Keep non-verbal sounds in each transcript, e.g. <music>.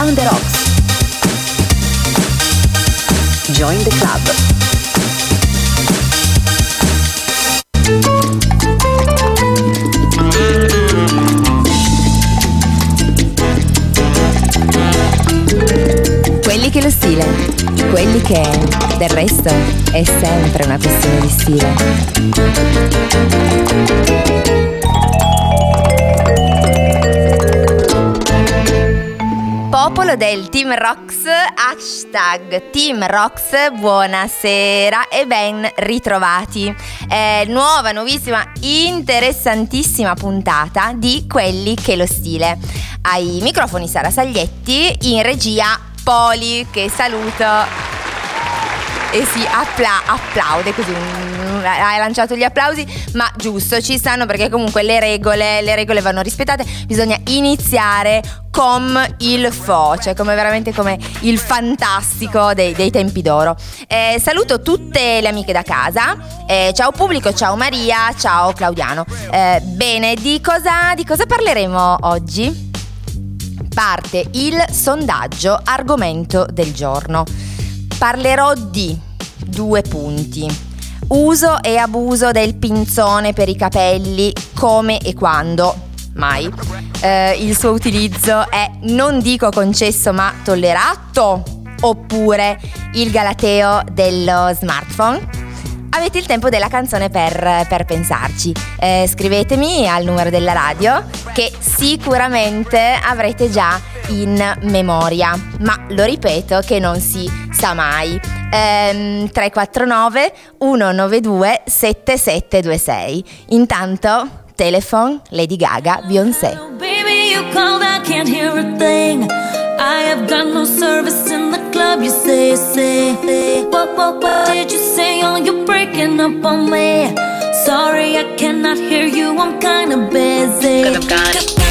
Around the Rocks. Join the club. quelli che lo stile, quelli che del resto è sempre una questione di stile. Popolo del Team Rox, hashtag Team Rox, buonasera e ben ritrovati. Eh, nuova, nuovissima, interessantissima puntata di Quelli che lo stile. Ai microfoni Sara Saglietti, in regia Poli che saluto e si appla- applaude così hai lanciato gli applausi ma giusto ci stanno perché comunque le regole le regole vanno rispettate bisogna iniziare con il fo cioè come veramente come il fantastico dei, dei tempi d'oro eh, saluto tutte le amiche da casa eh, ciao pubblico ciao Maria ciao Claudiano eh, bene di cosa, di cosa parleremo oggi? parte il sondaggio argomento del giorno. Parlerò di due punti. Uso e abuso del pinzone per i capelli, come e quando. Mai. Eh, il suo utilizzo è non dico concesso ma tollerato oppure il galateo dello smartphone avete il tempo della canzone per, per pensarci. Eh, scrivetemi al numero della radio che sicuramente avrete già in memoria, ma lo ripeto che non si sa mai. Eh, 349 192 7726. Intanto, telephone, Lady Gaga, Beyoncé. Baby, you called, I can't hear a thing. I have got no service in the club, you say, say. What, what, what did you say? Oh, you're breaking up on me. Sorry, I cannot hear you, I'm kinda busy. Cause I'm gone.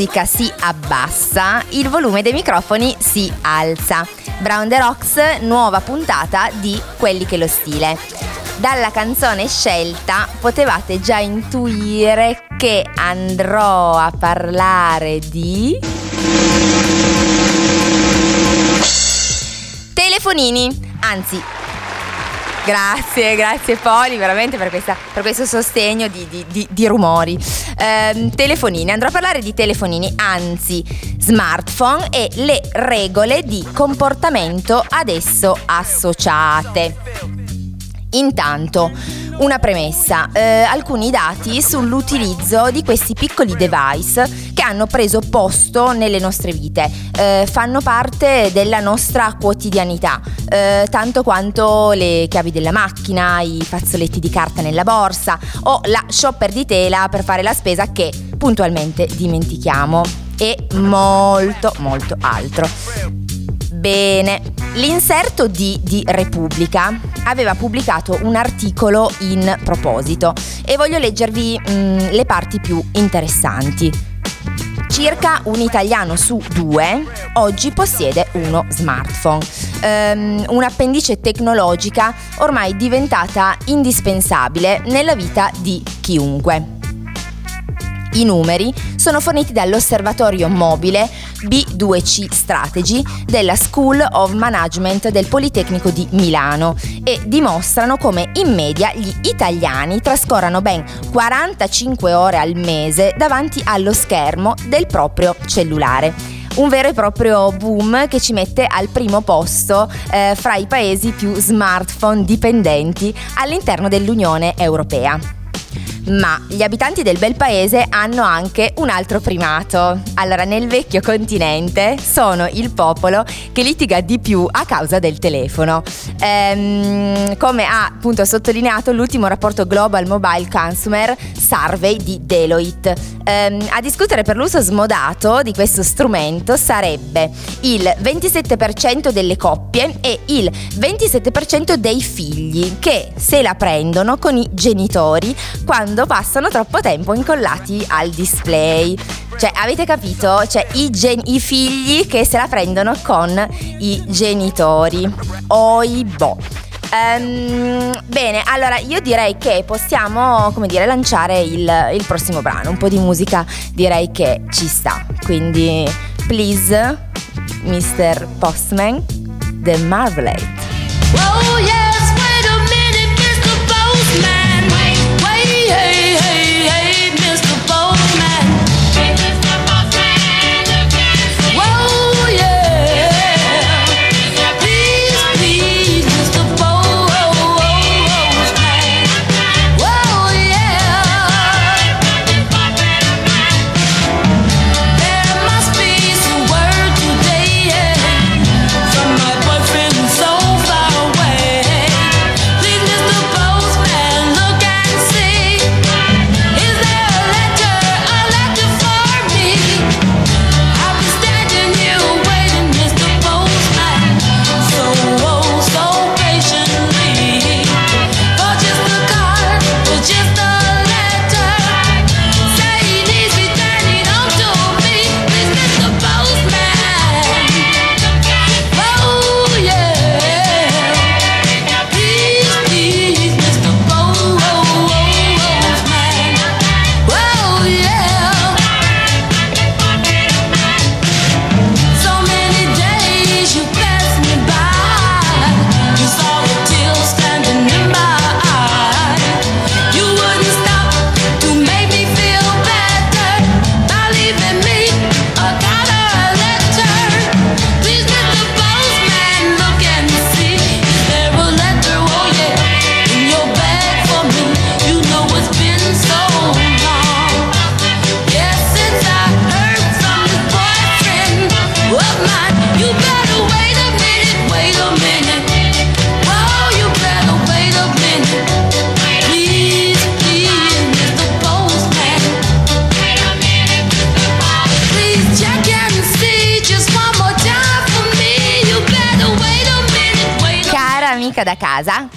Musica si abbassa, il volume dei microfoni si alza. Brown the Rocks, nuova puntata di Quelli che lo stile. Dalla canzone scelta potevate già intuire che andrò a parlare di... Telefonini, anzi Grazie, grazie Poli, veramente per, questa, per questo sostegno di, di, di, di rumori. Eh, telefonini, andrò a parlare di telefonini, anzi smartphone e le regole di comportamento ad esso associate. Intanto, una premessa, eh, alcuni dati sull'utilizzo di questi piccoli device che hanno preso posto nelle nostre vite, eh, fanno parte della nostra quotidianità, eh, tanto quanto le chiavi della macchina, i fazzoletti di carta nella borsa o la shopper di tela per fare la spesa che puntualmente dimentichiamo. E molto molto altro. Bene, l'inserto di, di Repubblica aveva pubblicato un articolo in proposito e voglio leggervi mh, mm, le parti più interessanti. Circa un italiano su due oggi possiede uno smartphone, um, un'appendice tecnologica ormai diventata indispensabile nella vita di chiunque. I numeri sono forniti dall'osservatorio mobile B2C Strategy della School of Management del Politecnico di Milano e dimostrano come in media gli italiani trascorrano ben 45 ore al mese davanti allo schermo del proprio cellulare. Un vero e proprio boom che ci mette al primo posto eh, fra i paesi più smartphone dipendenti all'interno dell'Unione Europea ma gli abitanti del bel paese hanno anche un altro primato. Allora, nel vecchio continente sono il popolo che litiga di più a causa del telefono. Ehm, come ha appunto sottolineato l'ultimo rapporto Global Mobile Consumer Survey di Deloitte. Ehm, a discutere per l'uso smodato di questo strumento sarebbe il 27% delle coppie e il 27% dei figli che se la prendono con i genitori quando quando passano troppo tempo incollati al display. Cioè, avete capito? Cioè, i, gen- i figli che se la prendono con i genitori. Oibo. Um, bene, allora io direi che possiamo, come dire, lanciare il, il, prossimo brano. Un po' di musica direi che ci sta. Quindi, please, Mr. Postman, The Marvelate. Oh yes,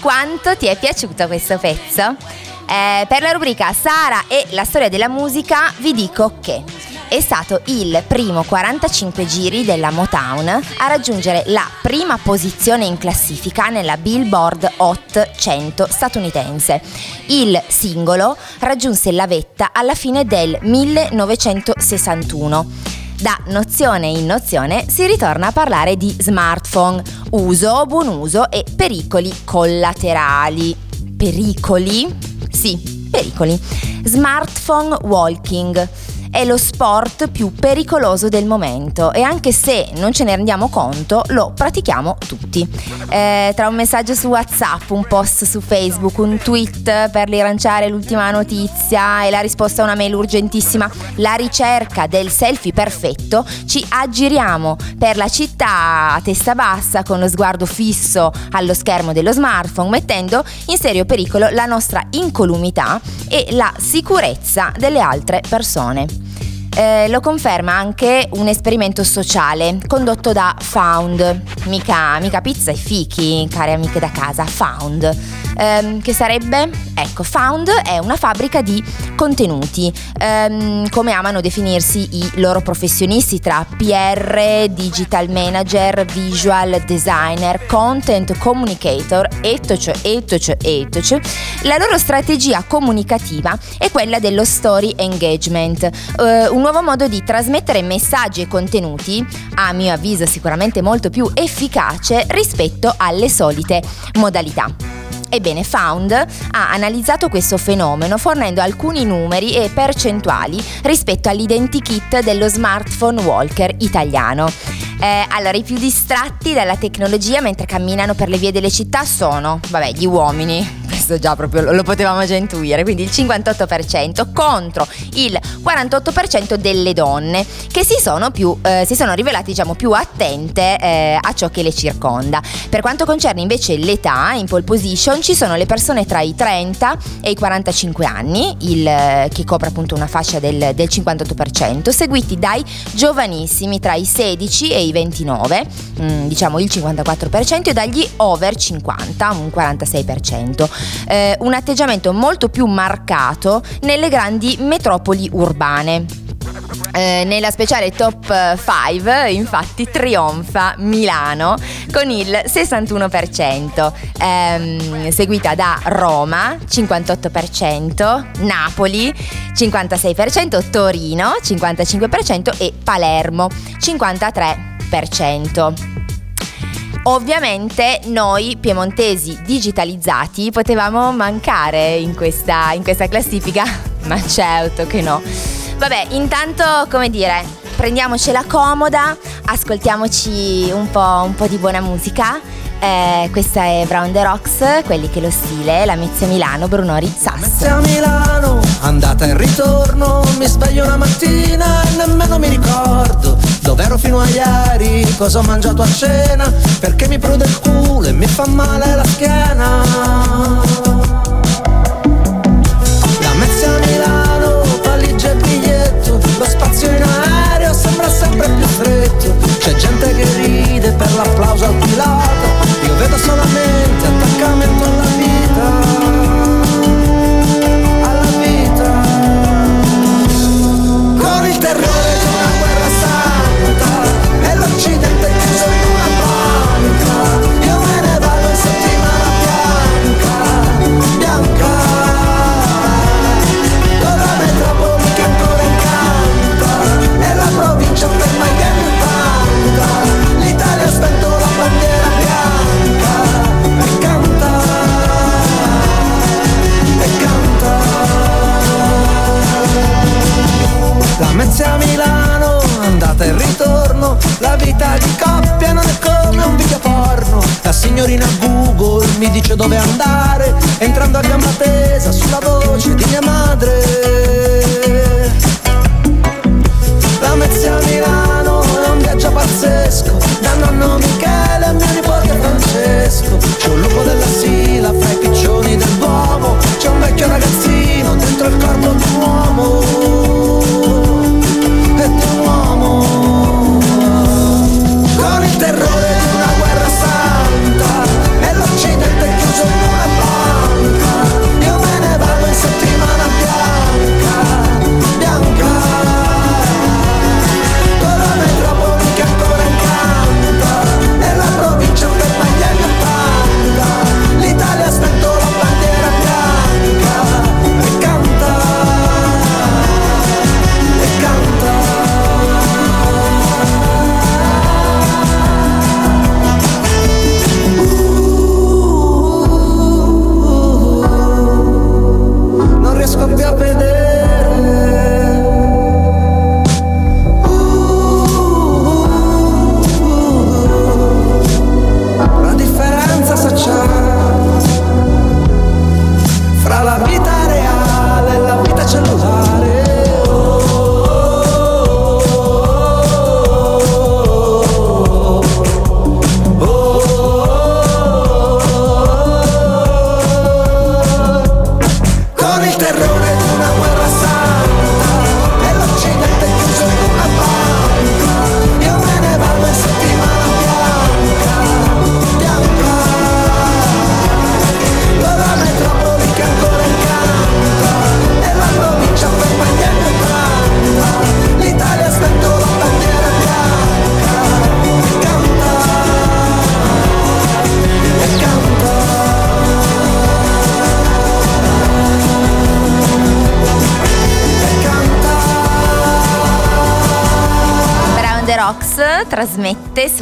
quanto ti è piaciuto questo pezzo? Eh, per la rubrica Sara e la storia della musica vi dico che è stato il primo 45 giri della Motown a raggiungere la prima posizione in classifica nella Billboard Hot 100 statunitense. Il singolo raggiunse la vetta alla fine del 1961. Da nozione in nozione si ritorna a parlare di smartphone, uso, buon uso e pericoli collaterali. Pericoli? Sì, pericoli. Smartphone walking è lo sport più pericoloso del momento e anche se non ce ne rendiamo conto lo pratichiamo tutti. Eh, tra un messaggio su WhatsApp, un post su Facebook, un tweet per rilanciare l'ultima notizia e la risposta a una mail urgentissima, la ricerca del selfie perfetto, ci aggiriamo per la città a testa bassa con lo sguardo fisso allo schermo dello smartphone mettendo in serio pericolo la nostra incolumità e la sicurezza delle altre persone. Eh, lo conferma anche un esperimento sociale condotto da Found, mica, mica pizza e fichi, care amiche da casa, Found. Eh, che sarebbe? Ecco, Found è una fabbrica di contenuti, ehm, come amano definirsi i loro professionisti tra PR, digital manager, visual designer, content communicator, etoc, etoc, etoc. La loro strategia comunicativa è quella dello story engagement, eh, un nuovo modo di trasmettere messaggi e contenuti, a mio avviso sicuramente molto più efficace rispetto alle solite modalità. Ebbene, Found ha analizzato questo fenomeno fornendo alcuni numeri e percentuali rispetto all'identikit dello smartphone walker italiano. Eh, allora, i più distratti dalla tecnologia mentre camminano per le vie delle città sono, vabbè, gli uomini, <laughs> questo già proprio lo, potevamo già intuire, quindi il 58% contro il 48% delle donne che si sono, più, eh, si sono rivelate diciamo, più attente eh, a ciò che le circonda. Per quanto concerne invece l'età, in pole position ci sono le persone tra i 30 e i 45 anni, il, che copre appunto una fascia del, del 58%, seguiti dai giovanissimi tra i 16 e i 29, mm, diciamo il 54%, e dagli over 50, un 46%. Eh, un atteggiamento molto più marcato nelle grandi metropoli urbane. Eh, nella speciale top 5 infatti trionfa Milano con il 61%, ehm, seguita da Roma 58%, Napoli 56%, Torino 55% e Palermo 53%. Ovviamente noi piemontesi digitalizzati potevamo mancare in questa, in questa classifica, <laughs> ma certo che no. Vabbè, intanto, come dire, prendiamocela comoda, ascoltiamoci un po', un po di buona musica. Eh, questa è Brown the Rocks, quelli che lo stile, la Mezzia Milano, Brunori Sass. Mezzia Milano, andata e ritorno, mi sveglio una mattina e nemmeno mi ricordo dove ero fino a ieri, cosa ho mangiato a cena, perché mi prude il culo e mi fa male la schiena. sempre più stretto C'è gente che ride per l'applauso al pilota nada, só lamento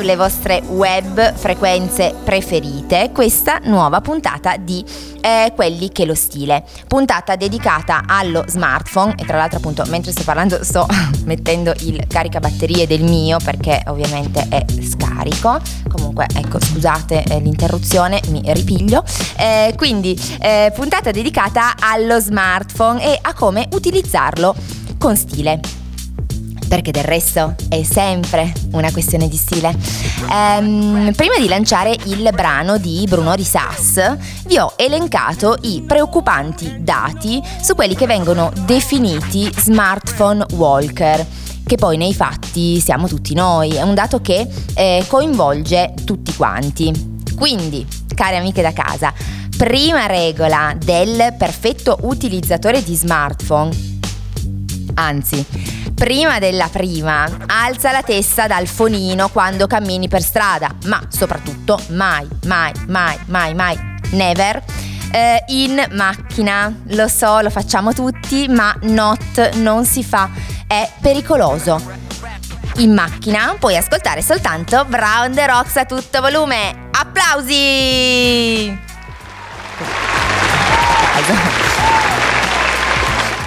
sulle vostre web frequenze preferite questa nuova puntata di eh, Quelli che lo stile. Puntata dedicata allo smartphone e tra l'altro appunto mentre sto parlando sto <laughs> mettendo il caricabatterie del mio perché ovviamente è scarico. Comunque ecco scusate eh, l'interruzione, mi ripiglio. Eh, quindi eh, puntata dedicata allo smartphone e a come utilizzarlo con stile perché del resto è sempre una questione di stile. Ehm, prima di lanciare il brano di Bruno di Sass, vi ho elencato i preoccupanti dati su quelli che vengono definiti smartphone walker che poi nei fatti siamo tutti noi, è un dato che eh, coinvolge tutti quanti. Quindi, cari amiche da casa, prima regola del perfetto utilizzatore di smartphone, anzi, prima della prima, alza la testa dal fonino quando cammini per strada, ma soprattutto mai, mai, mai, mai, mai, never eh, in macchina. Lo so, lo facciamo tutti, ma not non si fa, è pericoloso. In macchina puoi ascoltare soltanto Brown the Rocks a tutto volume. Applausi!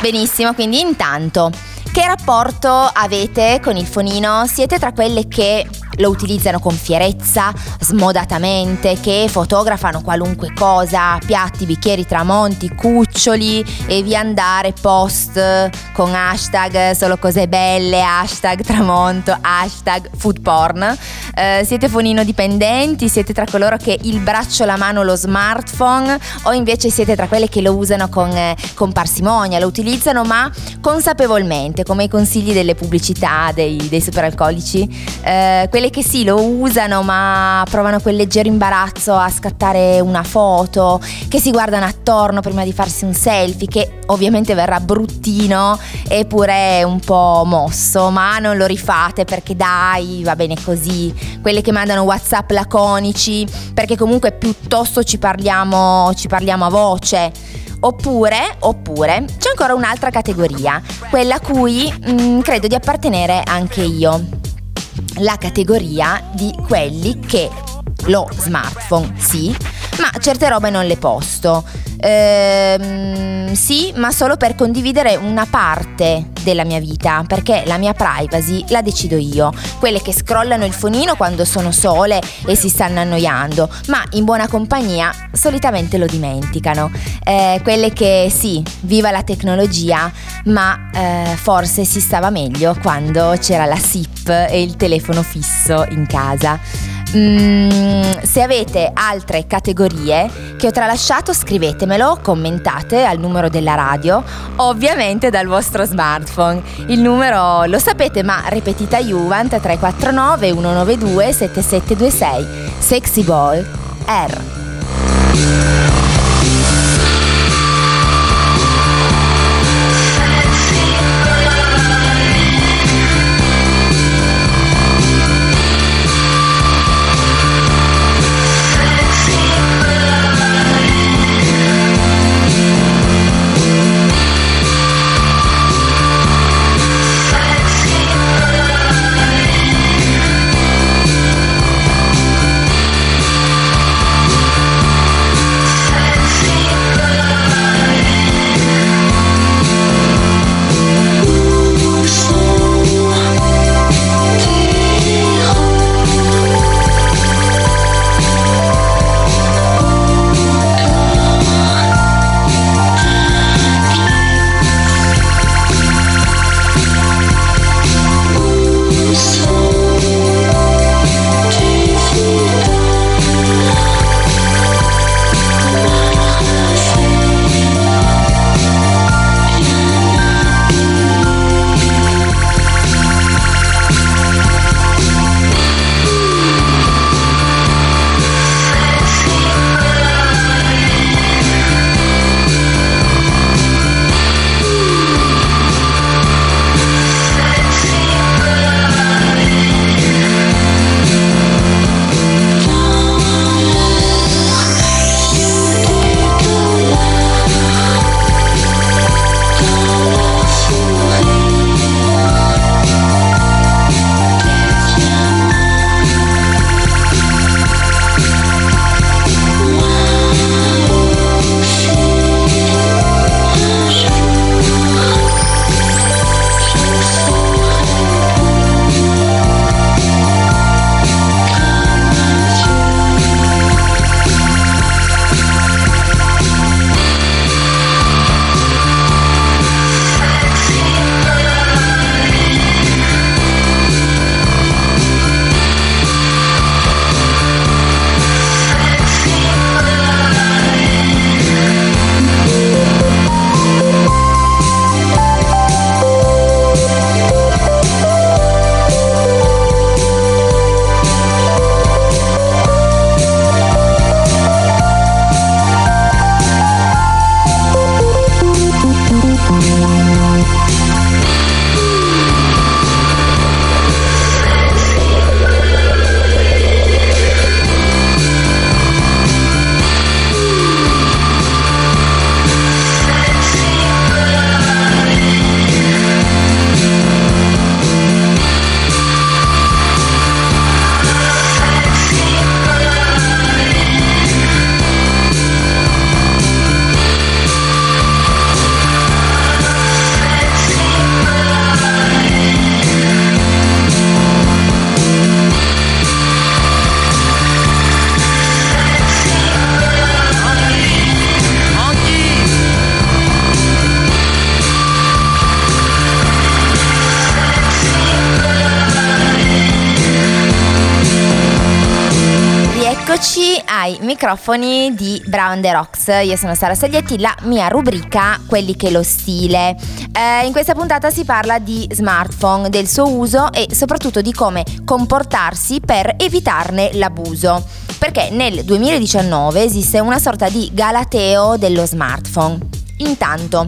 Benissimo, quindi intanto che rapporto avete con il fonino? Siete tra quelle che lo utilizzano con fierezza, smodatamente, che fotografano qualunque cosa, piatti, bicchieri, tramonti, cuccioli e via andare post con hashtag solo cose belle, hashtag tramonto, hashtag food porn. Eh, siete fonino dipendenti? Siete tra coloro che il braccio, la mano, lo smartphone o invece siete tra quelle che lo usano con, eh, con parsimonia, lo utilizzano ma consapevolmente, come i consigli delle pubblicità dei, dei superalcolici? Eh, quelle che sì, lo usano ma provano quel leggero imbarazzo a scattare una foto, che si guardano attorno prima di farsi un selfie, che ovviamente verrà bruttino eppure un po' mosso, ma non lo rifate perché dai, va bene così. Quelle che mandano WhatsApp laconici, perché comunque piuttosto ci parliamo, ci parliamo a voce. Oppure, oppure, c'è ancora un'altra categoria, quella a cui mh, mm, credo di appartenere anche io la categoria di quelli che lo smartphone sì, ma certe robe non le posto. Ehm, sì, ma solo per condividere una parte della mia vita, perché la mia privacy la decido io. Quelle che scrollano il fonino quando sono sole e si stanno annoiando, ma in buona compagnia solitamente lo dimenticano. Eh, quelle che sì, viva la tecnologia, ma eh, forse si stava meglio quando c'era la SIP e il telefono fisso in casa. Mm, se avete altre categorie che ho tralasciato scrivetemelo, commentate al numero della radio, ovviamente dal vostro smartphone. Il numero lo sapete ma ripetita Juvent 349 192 7726 Sexy Boy R. microfoni di Brown the Rocks. Io sono Sara Saglietti, la mia rubrica Quelli che lo stile. Eh, in questa puntata si parla di smartphone, del suo uso e soprattutto di come comportarsi per evitarne l'abuso. Perché nel 2019 esiste una sorta di galateo dello smartphone. Intanto,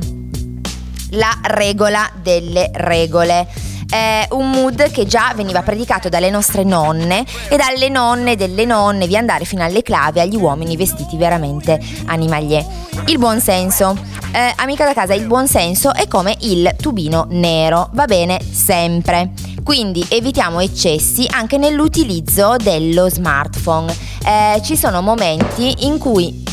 la regola delle regole è un mood che già veniva predicato dalle nostre nonne e dalle nonne delle nonne, vi andare fino alle clave agli uomini vestiti veramente animalie. Il buon senso. Eh, amica da casa, il buon senso è come il tubino nero, va bene sempre. Quindi evitiamo eccessi anche nell'utilizzo dello smartphone. Eh, ci sono momenti in cui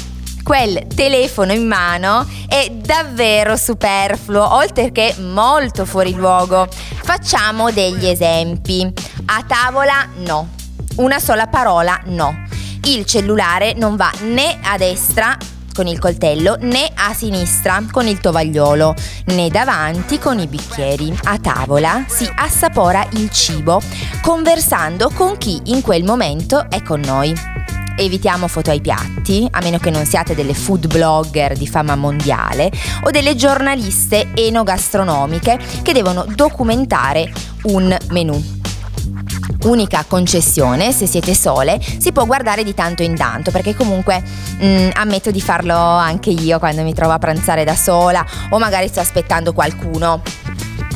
quel telefono in mano è davvero superfluo, oltre che molto fuori luogo. Facciamo degli esempi. A tavola no. Una sola parola no. Il cellulare non va né a destra con il coltello né a sinistra con il tovagliolo né davanti con i bicchieri. A tavola si assapora il cibo conversando con chi in quel momento è con noi evitiamo foto ai piatti, a meno che non siate delle food blogger di fama mondiale o delle giornaliste enogastronomiche che devono documentare un menù. Unica concessione, se siete sole, si può guardare di tanto in tanto, perché comunque mh, mm, ammetto di farlo anche io quando mi trovo a pranzare da sola o magari sto aspettando qualcuno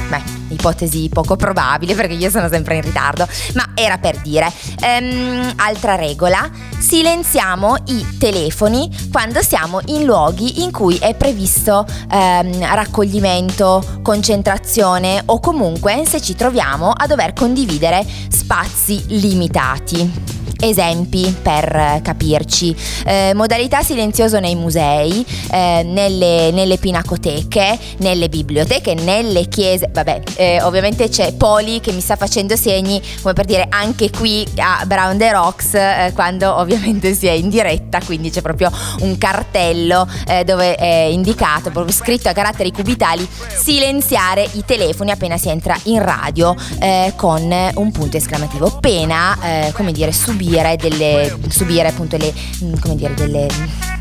Beh, ipotesi poco probabile perché io sono sempre in ritardo, ma era per dire. Ehm, altra regola, silenziamo i telefoni quando siamo in luoghi in cui è previsto ehm, raccoglimento, concentrazione o comunque se ci troviamo a dover condividere spazi limitati. Esempi per capirci. Eh, modalità silenzioso nei musei, eh, nelle, nelle, pinacoteche, nelle biblioteche, nelle chiese. Vabbè, eh, ovviamente c'è Poli che mi sta facendo segni, come per dire anche qui a Brown the Rocks, eh, quando ovviamente si è in diretta, quindi c'è proprio un cartello eh, dove è indicato, proprio scritto a caratteri cubitali, silenziare i telefoni appena si entra in radio eh, con un punto esclamativo. Pena, come dire, subire subire delle subire appunto le mm, come dire delle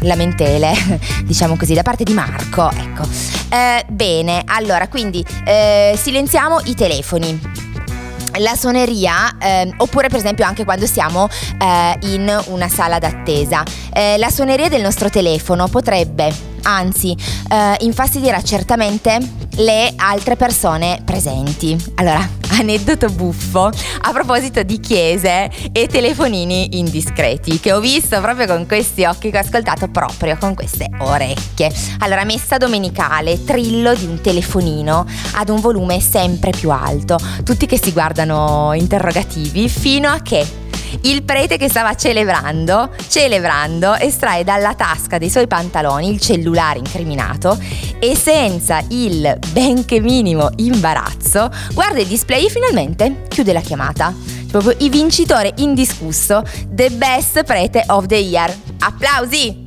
lamentele <laughs> diciamo così da parte di Marco ecco eh, bene allora quindi eh, silenziamo i telefoni la suoneria, eh, oppure per esempio anche quando siamo eh, in una sala d'attesa. Eh, la suoneria del nostro telefono potrebbe, anzi, eh, infastidirà certamente le altre persone presenti. Allora, aneddoto buffo a proposito di chiese e telefonini indiscreti che ho visto proprio con questi occhi che ho ascoltato proprio con queste orecchie. Allora, messa domenicale, trillo di un telefonino ad un volume sempre più alto, tutti che si guardano interrogativi fino a che il prete che stava celebrando, celebrando, estrae dalla tasca dei suoi pantaloni il cellulare incriminato e senza il benché minimo imbarazzo guarda il display e finalmente chiude la chiamata. Proprio il vincitore indiscusso, The Best Prete of the Year. Applausi!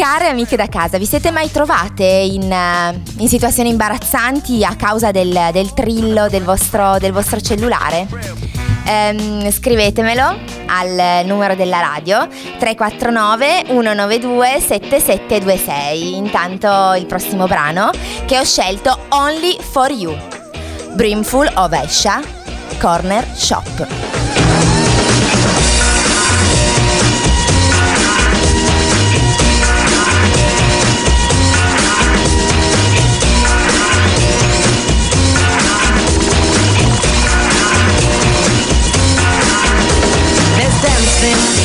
Care amiche da casa, vi siete mai trovate in, eh, in situazioni imbarazzanti a causa del, del trillo del vostro, del vostro cellulare? Ehm, scrivetemelo al numero della radio 349 192 7726. Intanto il prossimo brano che ho scelto Only for You. Brimful of Esha, Corner Shop. nothing.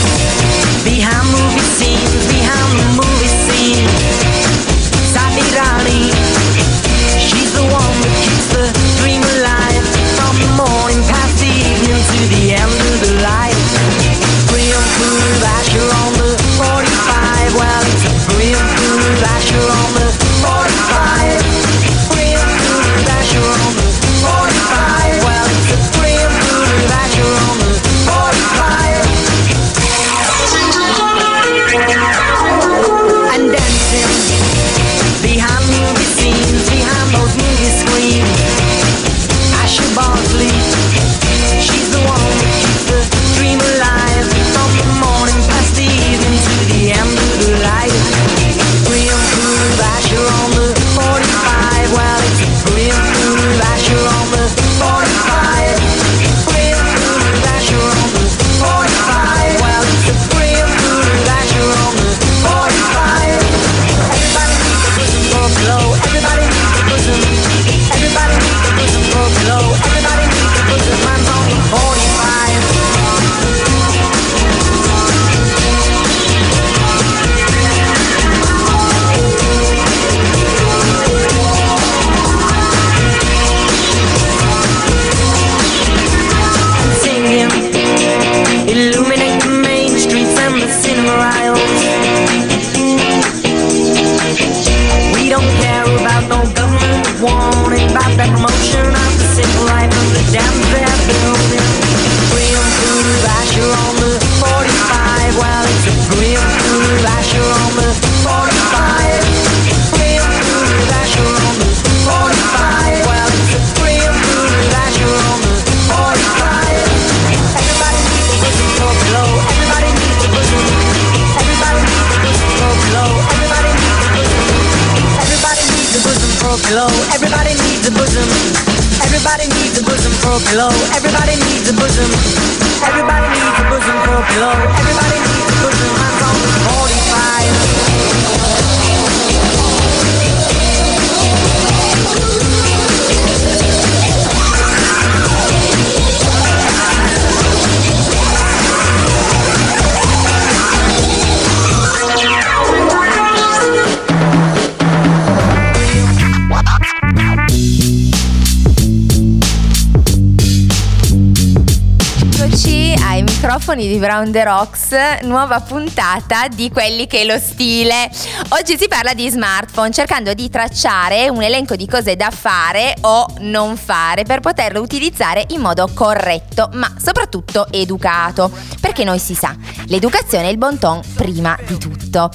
Microfoni di Brown The Rocks, nuova puntata di quelli che è lo stile. Oggi si parla di smartphone, cercando di tracciare un elenco di cose da fare o non fare per poterlo utilizzare in modo corretto, ma soprattutto educato. Perché noi si sa, l'educazione è il bon ton prima di tutto.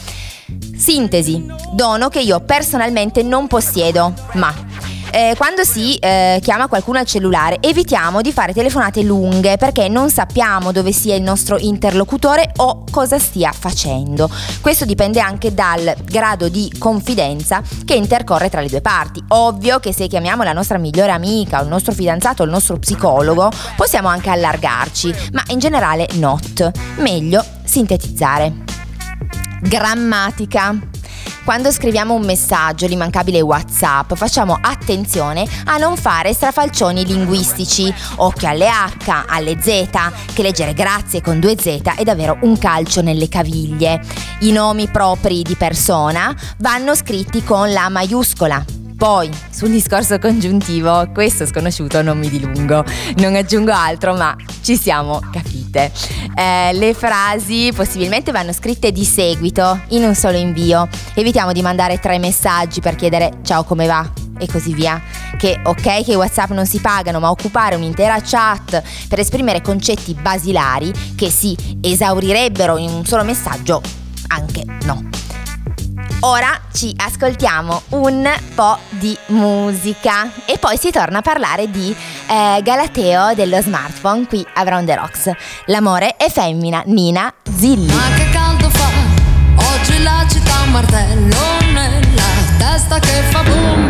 Sintesi, dono che io personalmente non possiedo, ma eh, quando si eh, chiama qualcuno al cellulare evitiamo di fare telefonate lunghe perché non sappiamo dove sia il nostro interlocutore o cosa stia facendo. Questo dipende anche dal grado di confidenza che intercorre tra le due parti. Ovvio che se chiamiamo la nostra migliore amica o il nostro fidanzato o il nostro psicologo possiamo anche allargarci, ma in generale not. Meglio sintetizzare. Grammatica. Quando scriviamo un messaggio, l'immancabile WhatsApp, facciamo attenzione a non fare strafalcioni linguistici. Occhio alle H, alle Z, che leggere grazie con due Z è davvero un calcio nelle caviglie. I nomi propri di persona vanno scritti con la maiuscola poi, sul discorso congiuntivo, questo sconosciuto non mi dilungo, non aggiungo altro, ma ci siamo capite. Eh, le frasi possibilmente vanno scritte di seguito, in un solo invio. Evitiamo di mandare tre messaggi per chiedere ciao come va e così via. Che ok che i WhatsApp non si pagano, ma occupare un'intera chat per esprimere concetti basilari che si esaurirebbero in un solo messaggio. Ora ci ascoltiamo un po' di musica e poi si torna a parlare di eh, Galateo dello smartphone qui a Brown the Rocks. L'amore è femmina, Nina Zilli. Ma che caldo fa, oggi la città martello nella testa che fa boom,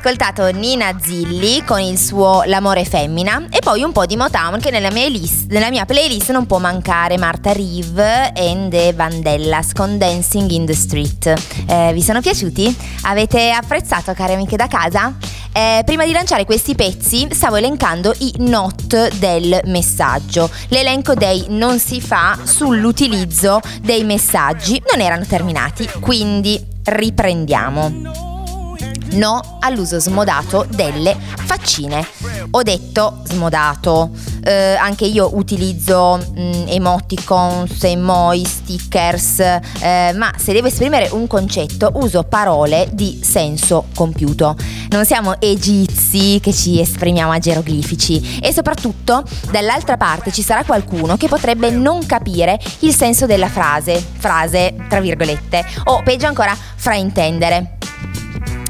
Ascoltato Nina Zilli con il suo L'amore femmina e poi un po' di Motown che nella mia, list, nella mia playlist non può mancare Marta Reeve and the Vandellas con Dancing in the Street. Eh, vi sono piaciuti? Avete apprezzato cari amiche da casa? Eh, prima di lanciare questi pezzi stavo elencando i not del messaggio. L'elenco dei non si fa sull'utilizzo dei messaggi non erano terminati, quindi riprendiamo no all'uso smodato delle faccine. Ho detto smodato, eh, anche io utilizzo mh, mm, emoticons, emoi, stickers, eh, ma se devo esprimere un concetto uso parole di senso compiuto. Non siamo egizi che ci esprimiamo a geroglifici e soprattutto dall'altra parte ci sarà qualcuno che potrebbe non capire il senso della frase, frase tra virgolette, o peggio ancora fraintendere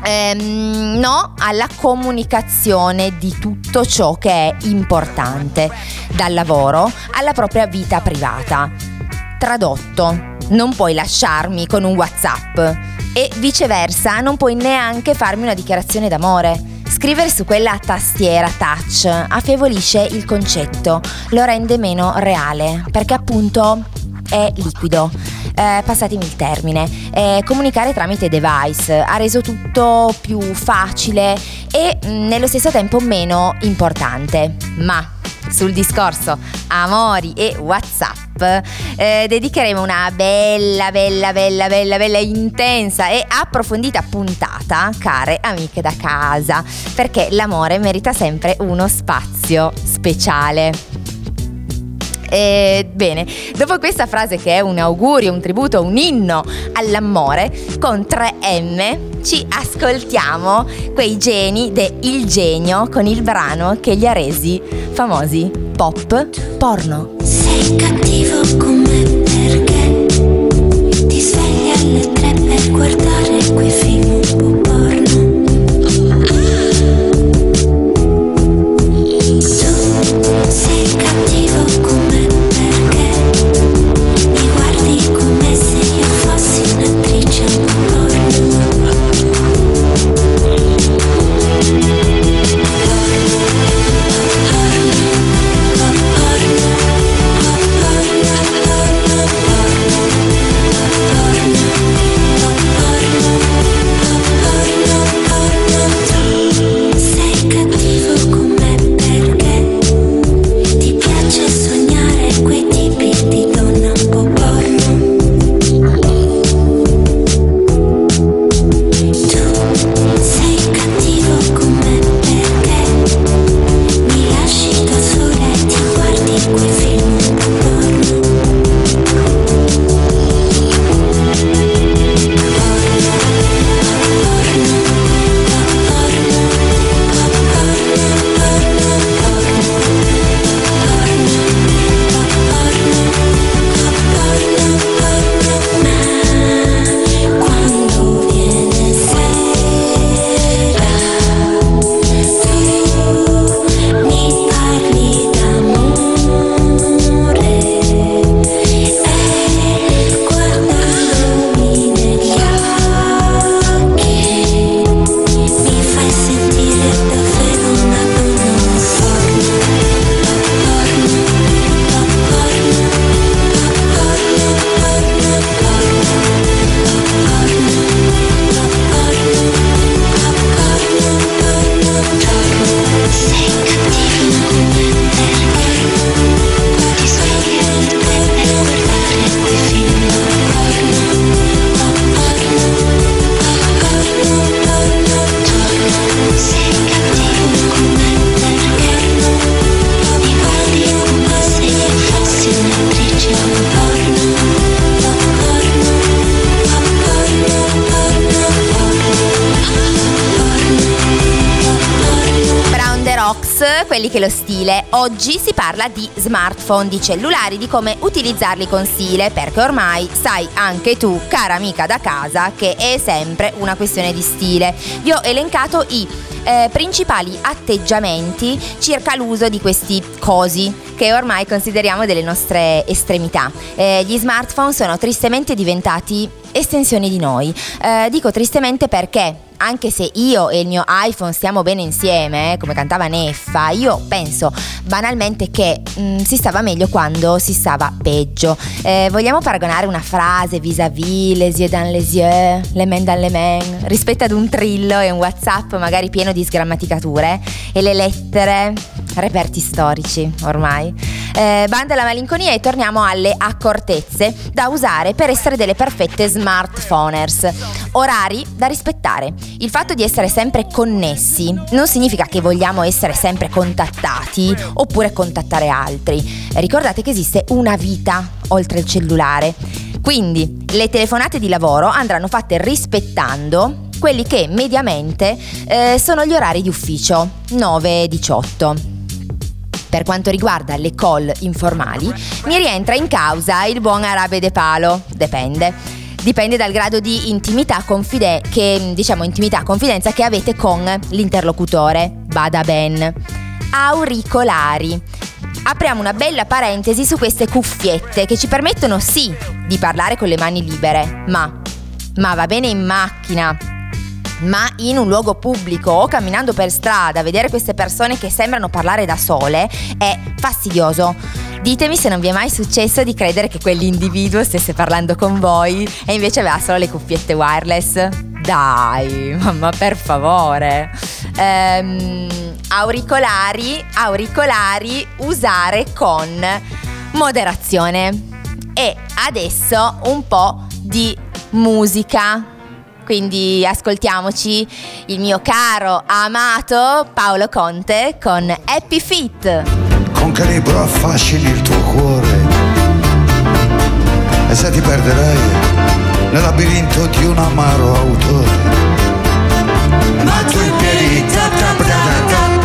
ehm, no alla comunicazione di tutto ciò che è importante, dal lavoro alla propria vita privata. Tradotto, non puoi lasciarmi con un WhatsApp e viceversa non puoi neanche farmi una dichiarazione d'amore. Scrivere su quella tastiera touch affievolisce il concetto, lo rende meno reale, perché appunto è liquido. Eh, passatemi il termine, eh, comunicare tramite device ha reso tutto più facile e mm, nello stesso tempo meno importante. Ma sul discorso amori e whatsapp eh, dedicheremo una bella bella bella bella bella intensa e approfondita puntata care amiche da casa perché l'amore merita sempre uno spazio speciale e, bene, dopo questa frase che è un augurio, un tributo, un inno all'amore, con 3M ci ascoltiamo quei geni de Il Genio con il brano che li ha resi famosi pop porno. Sei cattivo con me perché ti svegli alle tre per guardare quei Oggi si parla di smartphone, di cellulari, di come utilizzarli con stile, perché ormai sai anche tu, cara amica da casa, che è sempre una questione di stile. Vi ho elencato i eh, principali atteggiamenti circa l'uso di questi cosi che ormai consideriamo delle nostre estremità. Eh, gli smartphone sono tristemente diventati estensioni di noi. Eh, dico tristemente perché anche se io e il mio iPhone stiamo bene insieme, eh, come cantava Neffa, io penso banalmente che mh, mm, si stava meglio quando si stava peggio. Eh, vogliamo paragonare una frase vis-à-vis, les yeux dans les yeux, le mains dans les mains, rispetto ad un trillo e un WhatsApp magari pieno di sgrammaticature e le lettere, reperti storici ormai. Eh, banda la malinconia e torniamo alle accortezze da usare per essere delle perfette smartphoners. Orari da rispettare. Il fatto di essere sempre connessi non significa che vogliamo essere sempre contattati oppure contattare altri. Ricordate che esiste una vita oltre il cellulare. Quindi le telefonate di lavoro andranno fatte rispettando quelli che mediamente eh, sono gli orari di ufficio 9-18. Per quanto riguarda le call informali, mi rientra in causa il buon Arabe De Palo, dipende. Dipende dal grado di intimità, confide- che, diciamo, intimità, confidenza che avete con l'interlocutore. Bada ben. Auricolari. Apriamo una bella parentesi su queste cuffiette che ci permettono sì di parlare con le mani libere, ma ma va bene in macchina, ma in un luogo pubblico o camminando per strada, vedere queste persone che sembrano parlare da sole è fastidioso. Ditemi se non vi è mai successo di credere che quell'individuo stesse parlando con voi e invece aveva solo le cuffiette wireless. Dai, <laughs> mamma per favore. Ehm, auricolari, auricolari, usare con moderazione. E adesso un po' di musica quindi ascoltiamoci il mio caro, amato Paolo Conte con Happy Feet. Con calibro affascini il tuo cuore. E se ti perderai nel labirinto di un amaro autore. Ma tu in piedi tap tap tap tap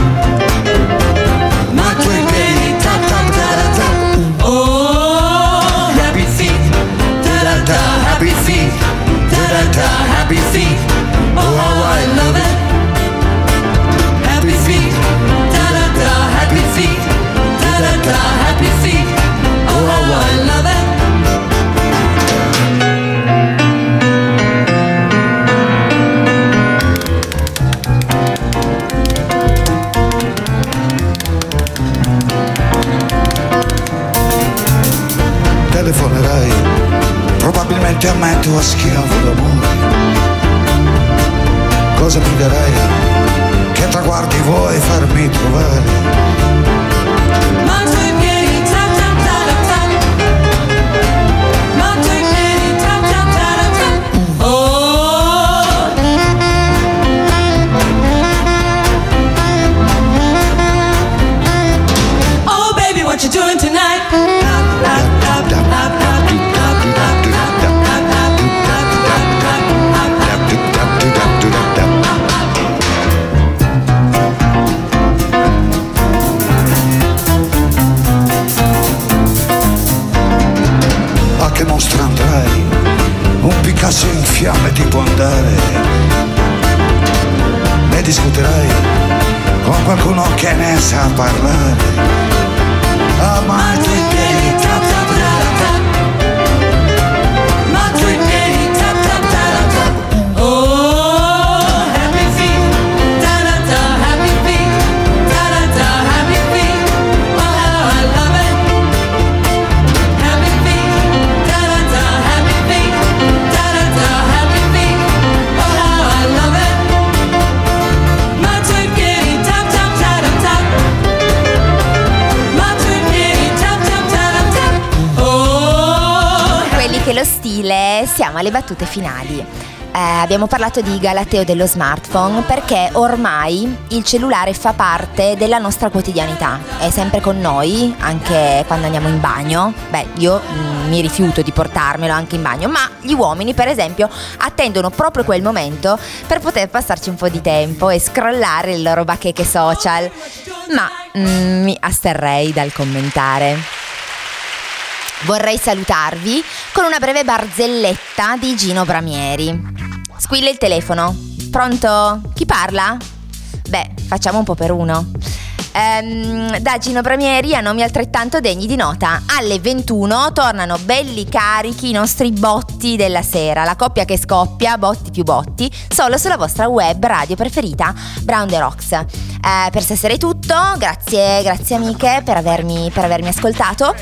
Ma tu in piedi tap tap tap tap Oh, happy feet, da da da, happy feet, da da da happy feet. Oh, how I love it. Happy feet. Da da da, happy feet. Da da da, happy feet. Oh, how I love it. Telefonerai probabilmente a me tuo schiavo d'amore cosa darei? Che traguardi vuoi farmi trovare? Battute finali. Eh, abbiamo parlato di Galateo dello smartphone perché ormai il cellulare fa parte della nostra quotidianità, è sempre con noi anche quando andiamo in bagno. Beh, io mm, mi rifiuto di portarmelo anche in bagno, ma gli uomini per esempio attendono proprio quel momento per poter passarci un po' di tempo e scrollare le loro bacheche social. ma mm, mi asterrei dal commentare. Vorrei salutarvi con una breve barzelletta di Gino Bramieri. Squilla il telefono. Pronto? Chi parla? Beh, facciamo un po' per uno. Ehm, da Gino Bramieri a nomi altrettanto degni di nota. Alle 21 tornano belli carichi i nostri botti della sera, la coppia che scoppia, botti più botti, solo sulla vostra web radio preferita, Brown the Rocks. Eh, per stasera è tutto, grazie, grazie amiche per avermi, per avermi ascoltato.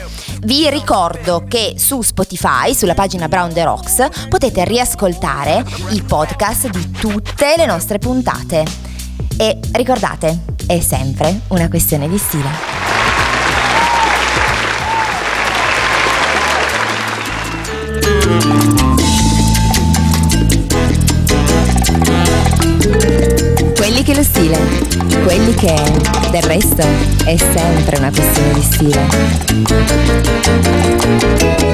Vi ricordo che su Spotify, sulla pagina Brown the Rocks, potete riascoltare i podcast di tutte le nostre puntate. E ricordate, è sempre una questione di stile. Quelli che lo stile, quelli che del resto è sempre una questione di stile.